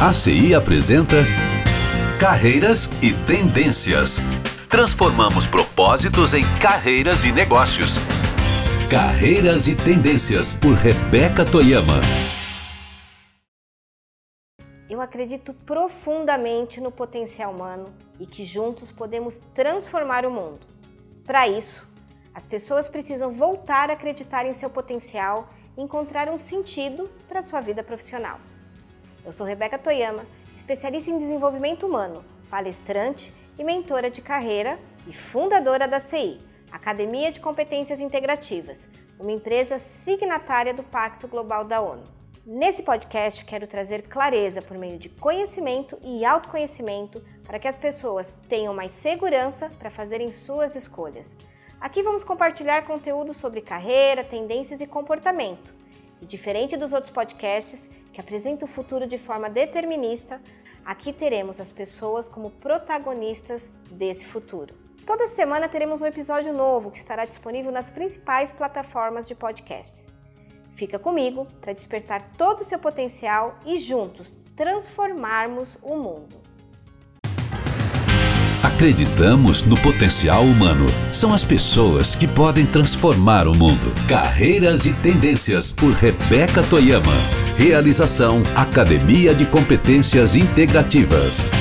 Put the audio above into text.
ACI apresenta Carreiras e Tendências. Transformamos propósitos em carreiras e negócios. Carreiras e Tendências, por Rebeca Toyama. Eu acredito profundamente no potencial humano e que juntos podemos transformar o mundo. Para isso, as pessoas precisam voltar a acreditar em seu potencial e encontrar um sentido para sua vida profissional. Eu sou Rebeca Toyama, especialista em desenvolvimento humano, palestrante e mentora de carreira e fundadora da CI, Academia de Competências Integrativas, uma empresa signatária do Pacto Global da ONU. Nesse podcast, quero trazer clareza por meio de conhecimento e autoconhecimento para que as pessoas tenham mais segurança para fazerem suas escolhas. Aqui vamos compartilhar conteúdo sobre carreira, tendências e comportamento. E diferente dos outros podcasts que apresentam o futuro de forma determinista, aqui teremos as pessoas como protagonistas desse futuro. Toda semana teremos um episódio novo que estará disponível nas principais plataformas de podcasts. Fica comigo para despertar todo o seu potencial e juntos transformarmos o mundo. Acreditamos no potencial humano. São as pessoas que podem transformar o mundo. Carreiras e Tendências por Rebeca Toyama. Realização Academia de Competências Integrativas.